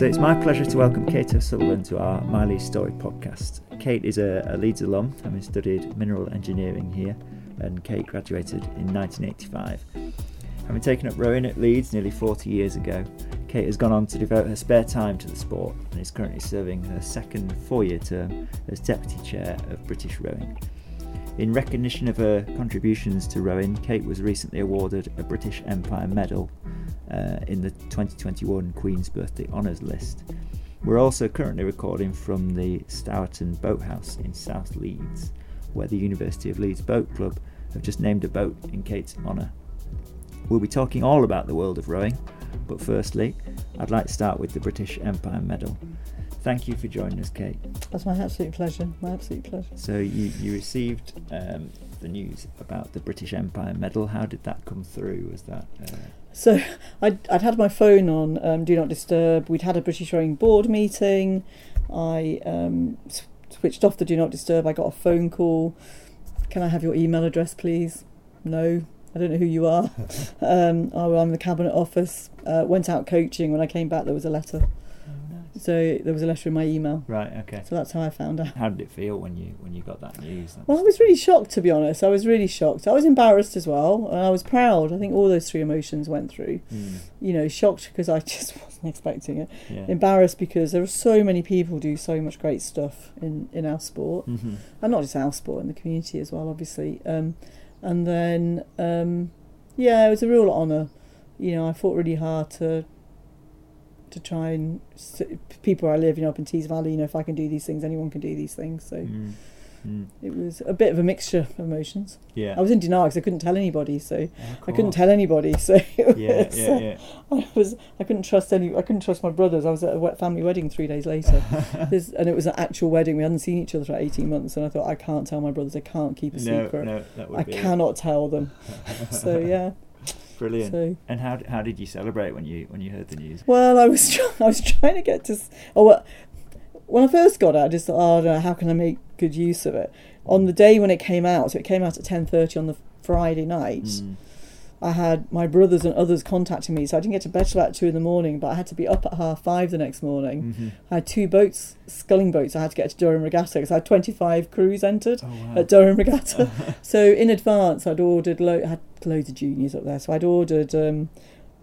So it's my pleasure to welcome Kate O'Sullivan to our Leeds Story podcast. Kate is a, a Leeds alum, having studied mineral engineering here, and Kate graduated in 1985. Having taken up rowing at Leeds nearly 40 years ago, Kate has gone on to devote her spare time to the sport and is currently serving her second four year term as Deputy Chair of British Rowing. In recognition of her contributions to rowing, Kate was recently awarded a British Empire Medal uh, in the 2021 Queen's Birthday Honours list. We're also currently recording from the Stourton Boathouse in South Leeds, where the University of Leeds Boat Club have just named a boat in Kate's honour. We'll be talking all about the world of rowing, but firstly, I'd like to start with the British Empire Medal. Thank you for joining us, Kate. That's my absolute pleasure. My absolute pleasure. So you, you received um, the news about the British Empire Medal. How did that come through? Was that uh... so? I'd, I'd had my phone on um, Do Not Disturb. We'd had a British Rowing Board meeting. I um, switched off the Do Not Disturb. I got a phone call. Can I have your email address, please? No. I don't know who you are. um, oh, I'm in the cabinet office. Uh, went out coaching. When I came back, there was a letter. So there was a letter in my email. Right. Okay. So that's how I found out. How did it feel when you when you got that news? Well, I was really shocked to be honest. I was really shocked. I was embarrassed as well, and I was proud. I think all those three emotions went through. Mm. You know, shocked because I just wasn't expecting it. Yeah. Embarrassed because there are so many people do so much great stuff in in our sport, hmm and not just our sport in the community as well, obviously. Um, and then um, yeah, it was a real honour. You know, I fought really hard to to try and people I live, you know, up in Tees Valley, you know, if I can do these things, anyone can do these things. So Mm. Mm. it was a bit of a mixture of emotions. Yeah. I was in denial because I couldn't tell anybody, so I couldn't tell anybody. So it Yeah, was, yeah, uh, yeah. I was I couldn't trust any. I couldn't trust my brothers. I was at a wet family wedding three days later, and it was an actual wedding. We hadn't seen each other for eighteen months, and I thought I can't tell my brothers. I can't keep a no, secret. no, that would I be cannot tell them. So yeah. Brilliant. So And how how did you celebrate when you when you heard the news? well, I was try- I was trying to get to. s- Oh, well, when I first got it, I just thought, oh, I how can I make good use of it? On the day when it came out, so it came out at ten thirty on the Friday night. Mm. I had my brothers and others contacting me, so I didn't get to bed till about two in the morning. But I had to be up at half five the next morning. Mhm. I had two boats, sculling boats. I had to get to Durham Regatta because I had twenty five crews entered Oh wow. at Durham Regatta. so in advance, I'd ordered lo- had loads of juniors up there. So I'd ordered um,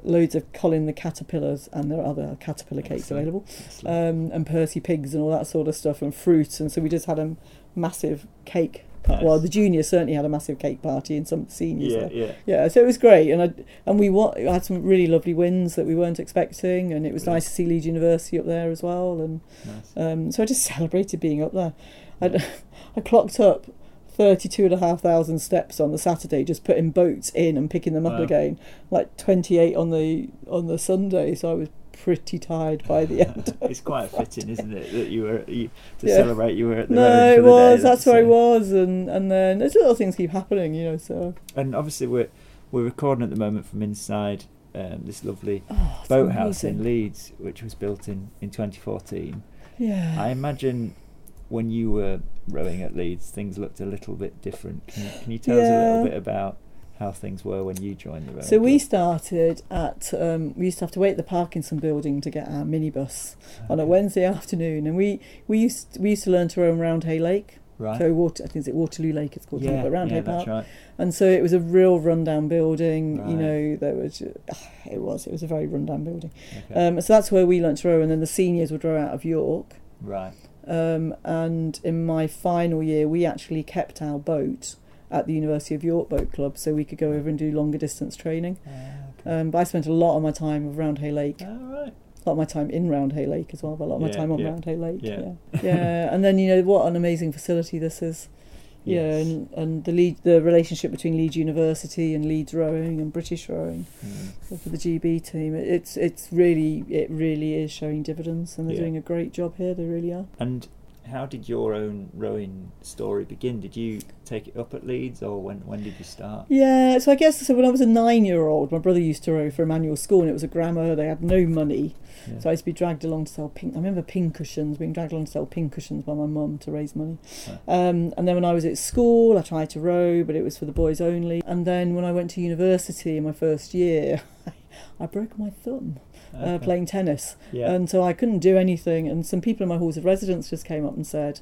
loads of Colin the caterpillars, and there are other caterpillar cakes Excellent. available, Excellent. um, and Percy pigs and all that sort of stuff, and fruits. And so we just had a massive cake. Nice. Well, the juniors certainly had a massive cake party, and some seniors. yeah, there. yeah. Yeah, so it was great, and I and we wa- had some really lovely wins that we weren't expecting, and it was Yeah. nice to see Leeds University up there as well, and Nice. um, so I just celebrated being up there. I, I clocked up 32 and a half thousand steps on the Saturday, just putting boats in and picking them up Wow. again, like 28 on the on the Sunday. So I was pretty tired by the end. it's quite fitting, isn't it, that you were you, to Yeah. celebrate you were at the no, it the day. was. That's where I was, and and then there's little things keep happening, you know. So And obviously we're we're recording at the moment from inside um, this lovely oh, boathouse in. Leeds, which was built in in 2014. Yeah. I imagine when you were rowing at Leeds, things looked a little bit different. Can you, can you tell us a little bit about how things were when you joined the rowing? So we started at um, we used to have to wait at the Parkinson building to get our minibus on a Wednesday afternoon, and we we used we used to learn to row around Hay Lake. right. So water, I think it's Waterloo Lake. It's called, yeah, but yeah, Hay Park. right. And so it was a real rundown building. Right. You know, there was it was it was a very rundown building. Okay. Um, so that's where we learnt to row, and then the seniors would row out of York. right. Um, and in my final year, we actually kept our boat at the University of York Boat Club, so we could go over and do longer distance training. Ah, okay. Um, but I spent a lot of my time around Hay Lake, All right. a lot of my time in Roundhay Lake as well, but a lot of my time on yeah, Roundhay Lake. yeah. Yeah, yeah. and then you know what an amazing facility this is. Yeah, and, and the lead, the relationship between Leeds University and Leeds Rowing and British Rowing Mm. for the GB team, it's it's really it really is showing dividends, and they're Yeah. doing a great job here. They really are. And how did your own rowing story begin? Did you take it up at Leeds, or when when did you start? Yeah, so I guess so. When I was a nine-year-old, my brother used to row for Emanuel School, and it was a grammar. They had no money, Yeah. so I used to be dragged along to sell pink. I remember pin cushions, being dragged along to sell pin cushions by my mum to raise money. Right. Um, and then when I was at school, I tried to row, but it was for the boys only. And then when I went to university in my first year, I broke my thumb uh, playing tennis, Yeah. and so I couldn't do anything. And some people in my halls of residence just came up and said,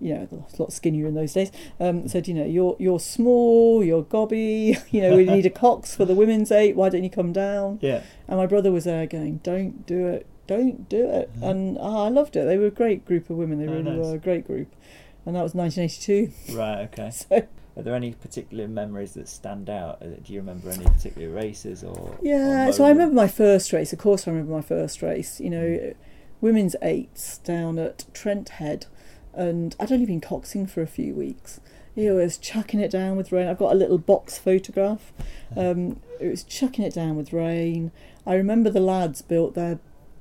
you know, a lot skinnier in those days. Um, said, you know, you're you're small, you're gobby. You know, we need a cox for the women's eight. Why don't you come down? yeah. And my brother was there going, "Don't do it, don't do it." Mhm. And ah, I loved it. They were a great group of women. They Oh, really nice. were a great group. And that was 1982. Right. Okay. So Are there any particular memories that stand out? Uh, Do you remember any particular races or? yeah, or so I remember my first race. Of course, I remember my first race. You know, women's eights down at Trent Head, and I'd only been coxing for a few weeks. It was chucking it down with rain. I've got a little box photograph. Um, it was chucking it down with rain. I remember the lads built their.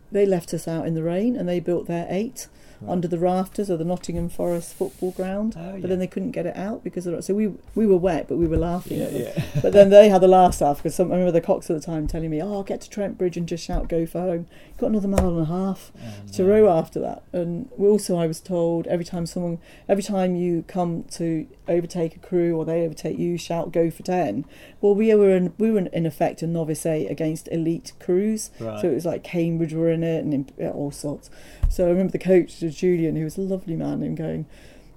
They left us out in the rain, and they built their eight Right. under the rafters of the Nottingham Forest football ground. Oh, yeah. But then they couldn't get it out because of the, so we we were wet, but we were laughing Yeah. Yeah. But then they had the last laugh because some, I remember the cox at the time telling me, "Oh, get to Trent Bridge and just shout go for home." Got another mile and a half Oh, to no. row after that. And we also, I was told every time someone, every time you come to overtake a crew or they overtake you, shout go for ten. Well, we were in, we were in, effect a novice A against elite crews. Right. So it was like Cambridge were in it and all sorts. So I remember the coach, Julian, who was a lovely man, and going,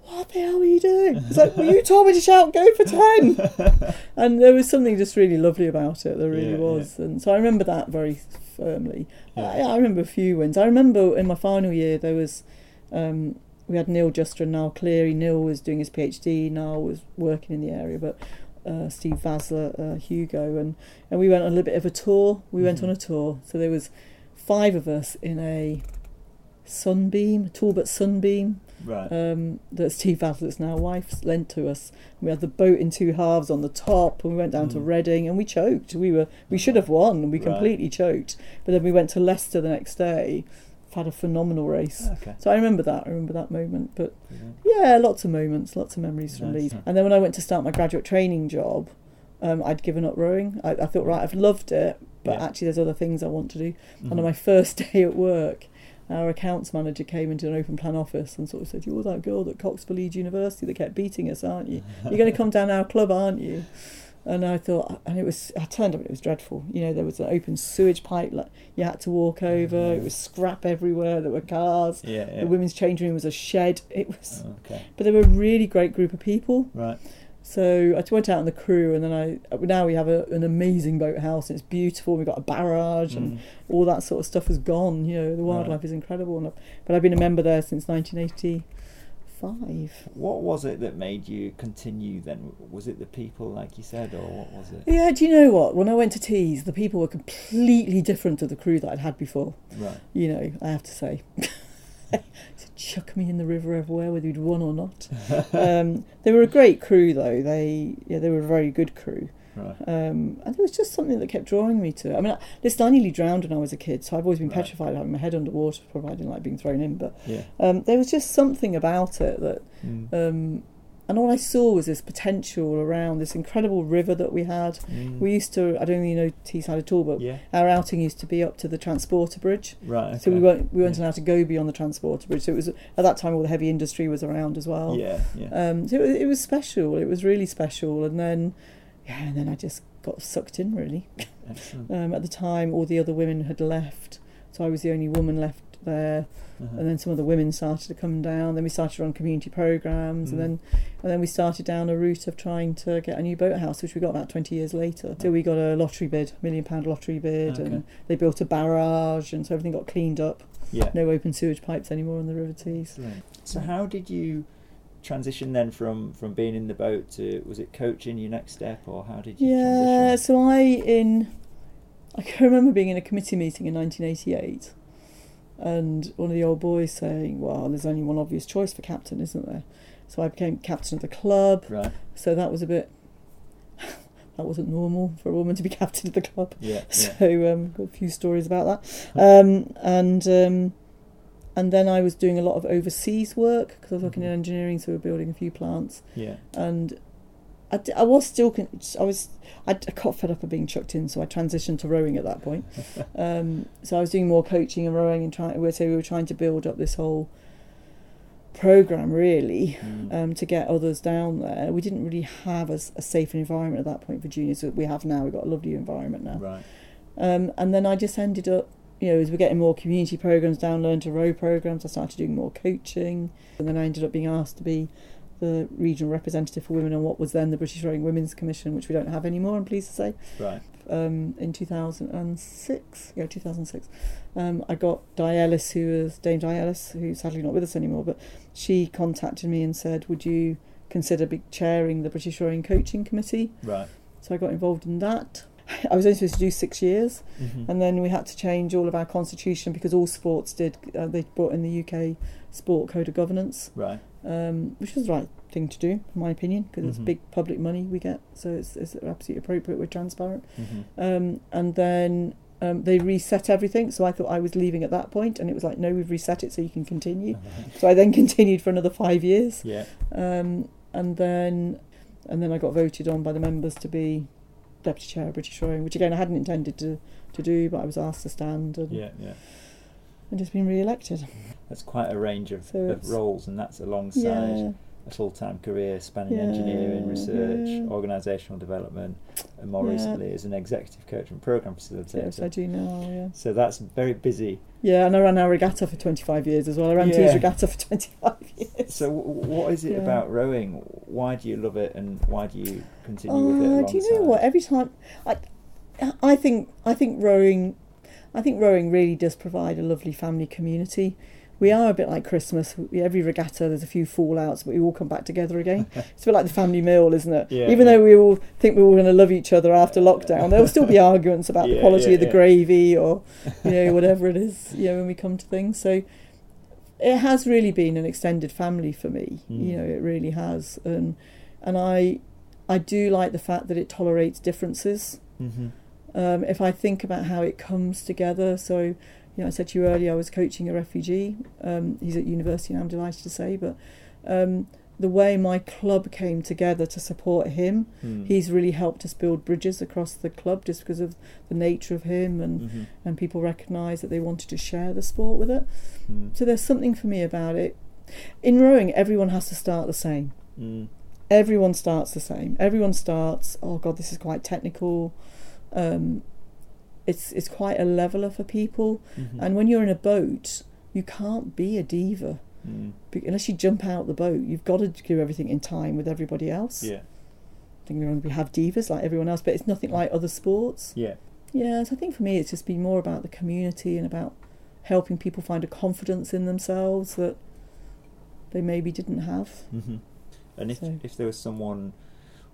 "What the hell are you doing?" It's like, "Well, you told me to shout go for ten. and there was something just really lovely about it. There really Yeah, was. And so I remember that very firmly. Yeah. I, I remember a few wins. I remember in my final year there was. Um, we had Neil Juster and Niall Cleary. Neil was doing his PhD. Niall was working in the area, but uh, Steve Vasler, uh, Hugo, and, and we went on a little bit of a tour. We went Mhm. on a tour. So there was five of us in a Sunbeam, Talbot Sunbeam, Right. um, that Steve Vasler's now wife lent to us. We had the boat in two halves on the top, and we went down to Mm. Reading, and we choked. We were we should have won, and we Right. completely choked. But then we went to Leicester the next day. Had a phenomenal race. okay. So I remember that. I remember that moment. But Brilliant. yeah, lots of moments, lots of memories from Nice. Leeds. And then when I went to start my graduate training job, um, I'd given up rowing. I, I thought, right, I've loved it, but Yeah. actually, there's other things I want to do. And Mhm. on my first day at work, our accounts manager came into an open plan office and sort of said, "You're that girl at Coxville Leeds University that kept beating us, aren't you? You're going to come down our club, aren't you?" And I thought, and it was, I turned up, and it was dreadful. You know, there was an open sewage pipe like you had to walk mm-hmm. over. It was scrap everywhere. There were cars. Yeah. yeah. The women's changing room was a shed. It was, oh, Okay. but they were a really great group of people. Right. So I went out on the crew, and then I now we have a, an amazing boathouse. And it's beautiful. We've got a barrage, and Mm. all that sort of stuff has gone. You know, the wildlife is incredible. And but I've been a member there since 1985. What was it that made you continue then? Was it the people, like you said, or what was it? Yeah, do you know what? When I went to Tees, the people were completely different to the crew that I'd had before. Right. You know, I have to say. to chuck me in the river everywhere, whether you'd won or not. um, they were a great crew, though. They, yeah, they were a very good crew. Right. Um, and there was just something that kept drawing me to it. I mean, I, listen, I nearly drowned when I was a kid, so I've always been Right. petrified of having my head underwater, provided I didn't like being thrown in. But Yeah. um, there was just something about it that, Mm. And all I saw was this potential around this incredible river that we had. Mm. We used to, I don't you know Teesside at all, but Yeah. our outing used to be up to the Transporter Bridge. Right. Okay. So we weren't we weren't Yeah. allowed to go beyond the Transporter Bridge. So it was at that time all the heavy industry was around as well. Yeah. Yeah. Um, so it was, it was special. It was really special. And then, yeah, and then I just got sucked in really. Excellent. Um, at the time, all the other women had left, so I was the only woman left there. Uh-huh. And then some of the women started to come down. Then we started run community programs, Mm. and then and then we started down a route of trying to get a new boathouse, which we got about twenty years later. So we got a lottery bid, million pound lottery bid, Okay. and they built a barrage, and so everything got cleaned up. yeah. No open sewage pipes anymore on the River Tees. Excellent. So how did you transition then from from being in the boat to was it coaching your next step or how did you Yeah, transition? so I in I can remember being in a committee meeting in 1988, and one of the old boys saying, "Well, there's only one obvious choice for captain, isn't there?" So I became captain of the club. Right. So that was a bit. that wasn't normal for a woman to be captain of the club. Yeah. Yeah. So um, got a few stories about that, um, and um, and then I was doing a lot of overseas work because I was working in Mhm. engineering, so we were building a few plants Yeah. and I, d- I was still con- I was I, I got fed up of being chucked in, so I transitioned to rowing at that point. Um, so I was doing more coaching and rowing and trying. So we were trying to build up this whole program really Mm. um, to get others down there. We didn't really have a safe environment at that point for juniors that we have now. We've got a lovely environment now. Right. Um, and then I just ended up, you know, as we're getting more community programs down, learn to row programs, I started doing more coaching. And then I ended up being asked to be the regional representative for women on what was then the British Rowing Women's Commission, which we don't have anymore, I'm pleased to say. Right. Um, in 2006, yeah, 2006, um, I got Di Ellis, who was Dame Di Ellis, who's sadly not with us anymore, but she contacted me and said, "Would you consider be chairing the British Rowing Coaching Committee?" Right. So I got involved in that. I was only supposed to do six years, Mm-hmm. and then we had to change all of our constitution because all sports did. Uh, they brought in the UK Sport Code of Governance, Right. Um, which was the right thing to do, in my opinion, because it's Mhm. big public money we get, so it's, it's absolutely appropriate. We're transparent. Mm-hmm. Um, and then um, they reset everything, so I thought I was leaving at that point, and it was like, no, we've reset it, so you can continue. So I then continued for another five years, Yeah. um, and then and then I got voted on by the members to be deputy chair of British Rowing, which again I hadn't intended to, to do, but I was asked to stand and, Yeah. Yeah. and just been re-elected. That's quite a range of, So of roles, and that's alongside Yeah, a full time career spanning Yeah, engineering, research, yeah. organisational development, and more recently as an executive coach and program yes, I facilitator. do now. Yeah, So that's very busy. yeah, and I ran our regatta for twenty five years as well. I ran Yeah. Regatta for twenty five years. So w- what is it about rowing? Why do you love it, and why do you continue with it? Uh, Alongside? do you know what? Every time, I, I think I think rowing, I think rowing really does provide a lovely family community. We are a bit like Christmas. Every regatta, there's a few fallouts, but we all come back together again. it's a bit like the family meal, isn't it? Yeah, Even yeah. though we all think we're all going to love each other after lockdown, there will still be arguments about the quality yeah, of the yeah. gravy or, you know, whatever it is. You know, when we come to things, so it has really been an extended family for me. Mm. You know, it really has, and and I I do like the fact that it tolerates differences. Mm-hmm. Um, if I think about how it comes together, so you know, I said to you earlier, I was coaching a refugee. Um, he's at university now. I'm delighted to say, but um, the way my club came together to support him, Mm. he's really helped us build bridges across the club just because of the nature of him, and Mm-hmm. and people recognise that they wanted to share the sport with it. Mm. So there's something for me about it. In rowing, everyone has to start the same Mm. everyone starts the same. Everyone starts. Oh God, this is quite technical. Um, it's it's quite a leveler for people. Mhm. And when you're in a boat, you can't be a diva Mm. Be- unless you jump out the boat. You've got to do everything in time with everybody else. Yeah. I think we we have divas like everyone else, but it's nothing like other sports. Yeah. Yeah, so I think for me, it's just been more about the community and about helping people find a confidence in themselves that they maybe didn't have. Mm-hmm. And if So- if there was someone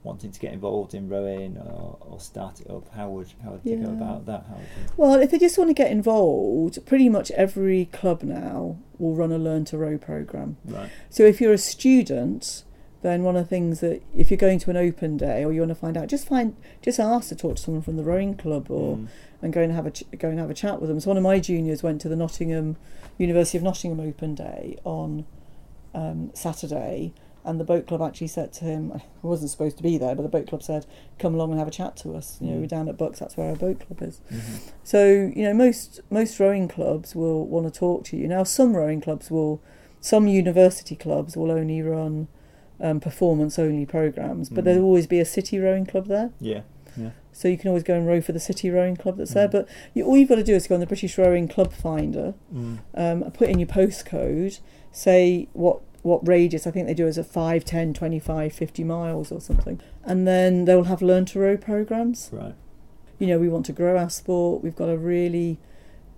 wanting to get involved in rowing or, or start it up, how would how would they go about that? How would they... Well, if they just want to get involved, pretty much every club now will run a learn to row program. Right. So if you're a student, then one of the things that if you're going to an open day or you want to find out, just find just ask to talk to someone from the rowing club or Mm. and go and have a ch- go and have a chat with them. So one of my juniors went to the Nottingham University of Nottingham Open Day on um, Saturday, and the boat club actually said to him, I wasn't supposed to be there, but the boat club said, "Come along and have a chat to us." You know, Mm. we're down at Bucks. That's where our boat club is. Mhm. So you know, most most rowing clubs will want to talk to you. Now, some rowing clubs will, some university clubs will only run um, performance only programs, but Mhm. there'll always be a city rowing club there. Yeah. So you can always go and row for the city rowing club that's there. Mm. But you, all you've got to do is go on the British Rowing Club Finder, Mm. um, put in your postcode, say what what radius. I think they do is a 5, 10, 25, 50 miles or something. And then they'll have learn to row programs. Right. You know, we want to grow our sport. We've got a really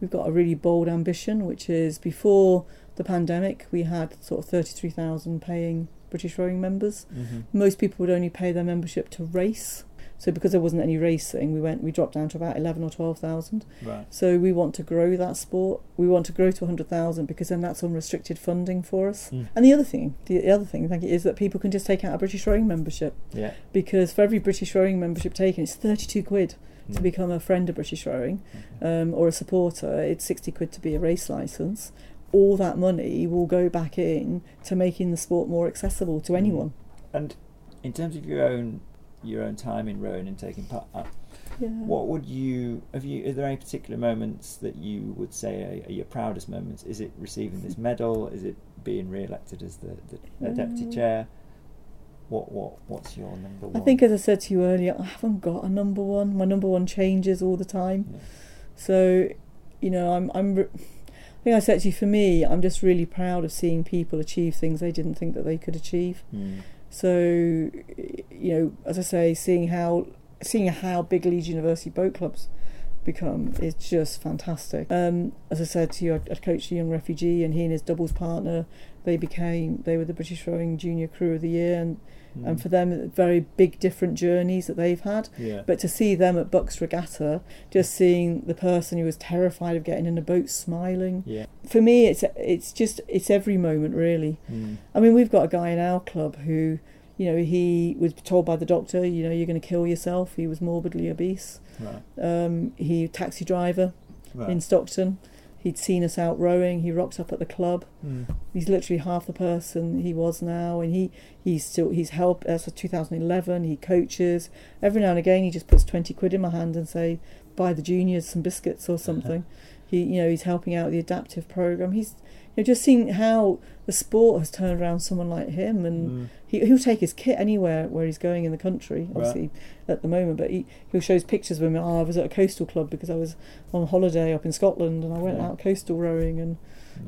we've got a really bold ambition, which is before the pandemic, we had sort of 33,000 paying British rowing members Mm-hmm. most people would only pay their membership to race. So because there wasn't any racing, we went we dropped down to about eleven or twelve thousand. Right. So we want to grow that sport. We want to grow to hundred thousand because then that's unrestricted funding for us. Mm. And the other thing, the, the other thing, thank you, is that people can just take out a British rowing membership Yeah. because for every British rowing membership taken, it's thirty-two quid to Mm. become a friend of British rowing Okay. um, or a supporter. It's sixty quid to be a race license. All that money will go back in to making the sport more accessible to Mm. anyone. And in terms of your own your own time in rowing and taking part, uh, Yeah. what would you have you? Are there any particular moments that you would say are, are your proudest moments? Is it receiving this medal? Is it being re-elected as the, the uh, deputy Mm. chair? What what what's your number one? I think, as I said to you earlier, I haven't got a number one. My number one changes all the time. Yeah. So, you know, I'm, I'm. re- I think I said to you, for me, I'm just really proud of seeing people achieve things they didn't think that they could achieve. Mm. So, you know, as I say, seeing how seeing how big Leeds University boat clubs become is just fantastic. Um, as I said to you, I, I coached a young refugee, and he and his doubles partner, they became they were the British Rowing Junior Crew of the Year, and Mm. and for them, very big different journeys that they've had. yeah. But to see them at Bucks Regatta, just seeing the person who was terrified of getting in a boat smiling, yeah. for me, it's it's just it's every moment really. Mm. I mean, we've got a guy in our club who, you know, he was told by the doctor, you know, you're going to kill yourself. He was morbidly obese. Right. Um, he taxi driver Right. in Stockton. He'd seen us out rowing. He rocks up at the club. Mm. He's literally half the person he was now, and he he's still he's helped. As of 2011, he coaches. Every now and again, he just puts 20 quid in my hand and say, buy the juniors some biscuits or something. he you know he's helping out the adaptive program. He's know just seeing how the sport has turned around someone like him and. Mm. He, he'll take his kit anywhere where he's going in the country, Right. obviously at the moment. But he he'll show his pictures of him. Oh, I was at a coastal club because I was on holiday up in Scotland and I went Yeah. out coastal rowing and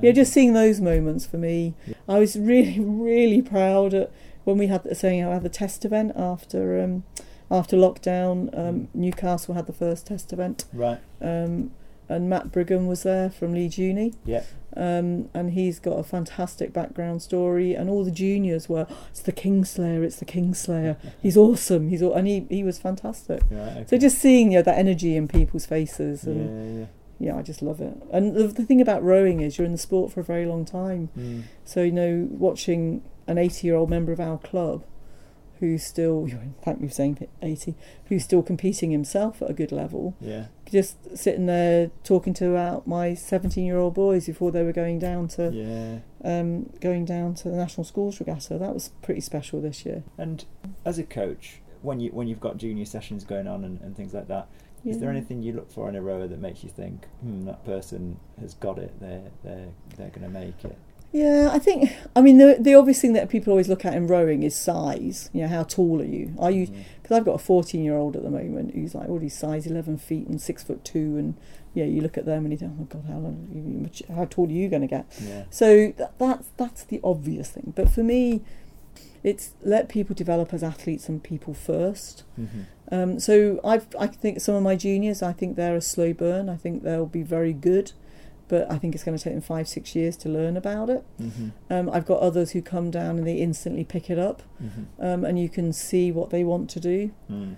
yeah, just seeing those moments for me. Yeah. I was really really proud at when we had saying I had the test event after um, after lockdown. Um, Newcastle had the first test event, Right. um, and Matt Brigham was there from Leeds Uni. Yeah. Um, and he's got a fantastic background story, and all the juniors were, it's the Kingslayer, it's the Kingslayer. He's awesome. He's all, and he, he was fantastic. Right. Okay. So just seeing you know, that energy in people's faces, and yeah. Yeah. yeah, I just love it. And the, the thing about rowing is you're in the sport for a very long time. Mm. So you know, watching an 80 year old member of our club, who's still, in fact, we're saying 80, who's still competing himself at a good level, Yeah. just sitting there talking to out my 17 year old boys before they were going down to Yeah. um, going down to the national schools regatta. That was pretty special this year. And as a coach, when you when you've got junior sessions going on and, and things like that, is there anything you look for in a rower that makes you think, hmm, that person has got it. They're they're they're going to make it. Yeah, I think. I mean, the the obvious thing that people always look at in rowing is size. You know, how tall are you? Are you? Because I've got a fourteen year old at the moment who's like already size eleven feet and six foot two, and yeah, you look at them and you think, oh my god, how long? How tall are you going to get? Yeah. So that, that's that's the obvious thing. But for me, it's let people develop as athletes and people first. hmm Um, so I've, I think some of my juniors, I think they're a slow burn. I think they'll be very good, but I think it's going to take them five, six years to learn about it. hmm Um, I've got others who come down and they instantly pick it up, hmm um, and you can see what they want to do. Mm.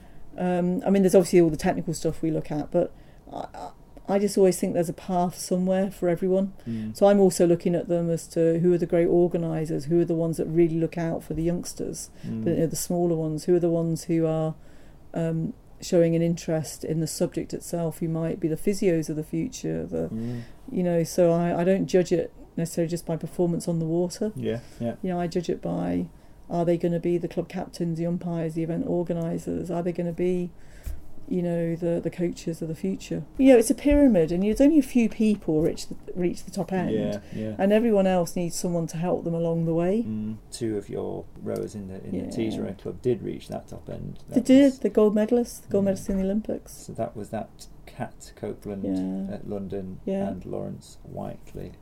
Um, I mean, there's obviously all the technical stuff we look at, but I, I- I just always think there's a path somewhere for everyone. Mm. So I'm also looking at them as to who are the great organisers, who are the ones that really look out for the youngsters, Mm. the, you know, the smaller ones, who are the ones who are um, showing an interest in the subject itself, who might be the physios of the future, the Mm. you know. So I, I don't judge it necessarily just by performance on the water. Yeah. Yeah. You know, I judge it by are they going to be the club captains, the umpires, the event organisers? Are they going to be, you know, the the coaches of the future? You know, it's a pyramid, and there's only a few people reach the, reach the top end, Yeah. Yeah. and everyone else needs someone to help them along the way. Mm. Two of your rowers in the in Yeah. the Tees rowing club did reach that top end. They That did was- the gold medalists, the gold Yeah. medalists in the Olympics. So that was that Kat Copeland Yeah. at London Yeah. and Laurence Whiteley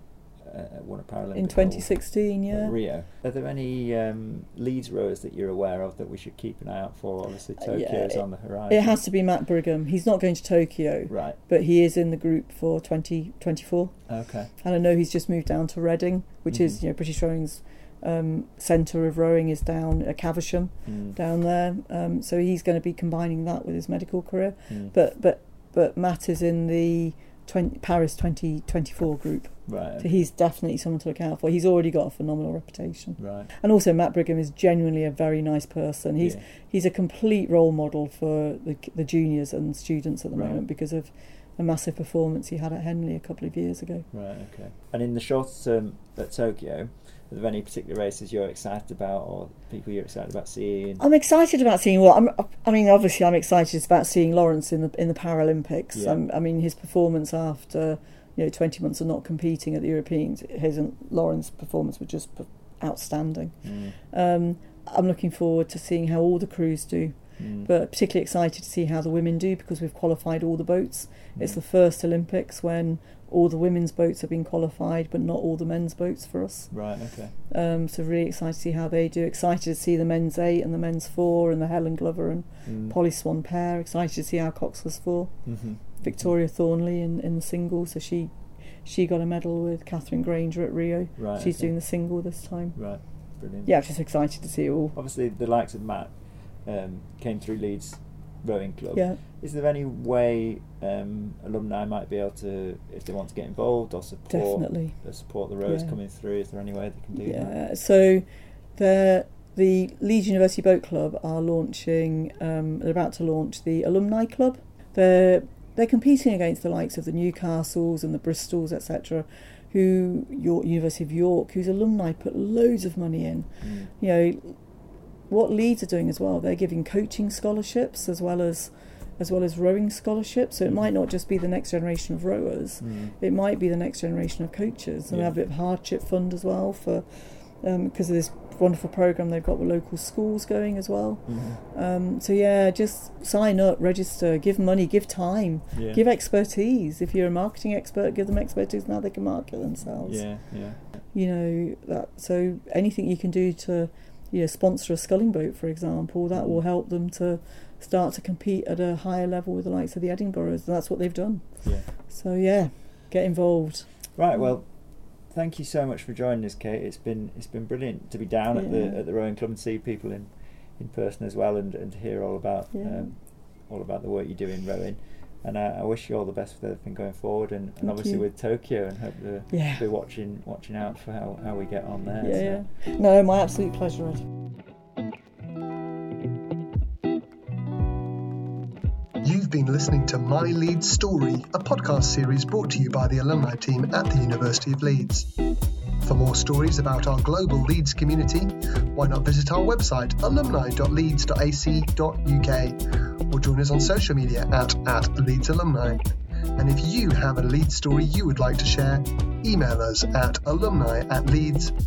uh, won a Paralympic In 2016, yeah. Rio. Are there any um, Leeds rowers that you're aware of that we should keep an eye out for? Obviously, Uh, Tokyo yeah, is it- on the horizon. It has to be Matt Brigham. He's not going to Tokyo, Right. but he is in the group for 2024. Okay. And I know he's just moved down to Reading, which is Mhm. you know British Rowing's um, centre of rowing is down at Caversham Mm. down there. Um, so he's going to be combining that with his medical career. Mm. But but but Matt is in the 20, Paris 2024 group, right. so he's definitely someone to look out for. He's already got a phenomenal reputation, right. and also Matt Brigham is genuinely a very nice person. He's yeah. he's a complete role model for the the juniors and students at the Right. moment because of a massive performance he had at Henley a couple of years ago. Right. Okay. And in the short term um, at Tokyo, are there any particular races you're excited about, or people you're excited about seeing? I'm excited about seeing. Well, I'm, I mean, obviously, I'm excited about seeing Laurence in the in the Paralympics. Yeah. Um, I mean, his performance after you know 20 months of not competing at the Europeans, his and Laurence's performance was just outstanding. Mm. Um, I'm looking forward to seeing how all the crews do, Mm. but particularly excited to see how the women do because we've qualified all the boats. It's Mm. the first Olympics when all the women's boats have been qualified, but not all the men's boats for us. Right. Okay. Um, so really excited to see how they do. Excited to see the men's eight and the men's four and the Helen Glover and Mm. Polly Swann pair. Excited to see how coxless four. Mhm. Victoria Thornley in, in the single. So she she got a medal with Katherine Grainger at Rio. Right. She's okay. doing the single this time. Right. Brilliant. Yeah, I'm just excited to see it all. Obviously, the likes of Matt um, came through Leeds Rowing Club. Yeah. Is there any way um, alumni might be able to, if they want to get involved or support, Definitely. uh, support the rowers Yeah. coming through? Is there any way they can do that? Yeah. So the the Leeds University Boat Club are launching. Um, they're about to launch the alumni club. They're they're competing against the likes of the Newcastles and the Bristols, etc. Who York University of York, whose alumni put loads of money in. Mm. You know what Leeds are doing as well. They're giving coaching scholarships as well as as well as rowing scholarships. So it might not just be the next generation of rowers. Mm. It might be the next generation of coaches. And they Yeah. have a bit of hardship fund as well for because of this wonderful program they've got with local schools going as well. Mhm. Um, so yeah, just sign up, register, give money, give time, Yeah. give expertise. If you're a marketing expert, give them expertise. Now they can market themselves. Yeah. Yeah. You know that. So anything you can do to, you know, sponsor a sculling boat, for example, that will Mm. help them to start to compete at a higher level with the likes of the Edinburghs. And that's what they've done. Yeah. So yeah, get involved. Right. Well, thank you so much for joining us, Kate. It's been it's been brilliant to be down at the at the rowing club and see people in in person as well, and, and to hear all about Yeah. um, all about the work you do in rowing. And I, I wish you all the best with everything going forward, and, and obviously you. with Tokyo, and hope to Yeah. be watching watching out for how, how we get on there. Yeah, so. yeah. No, my absolute pleasure, Ed. You've been listening to My Leeds Story, a podcast series brought to you by the alumni team at the University of Leeds. For more stories about our global Leeds community, why not visit our website alumni.leeds.ac.uk join us on social media at, at Leeds Alumni. And if you have a Leeds story you would like to share, email us at alumni at leeds.ac.uk.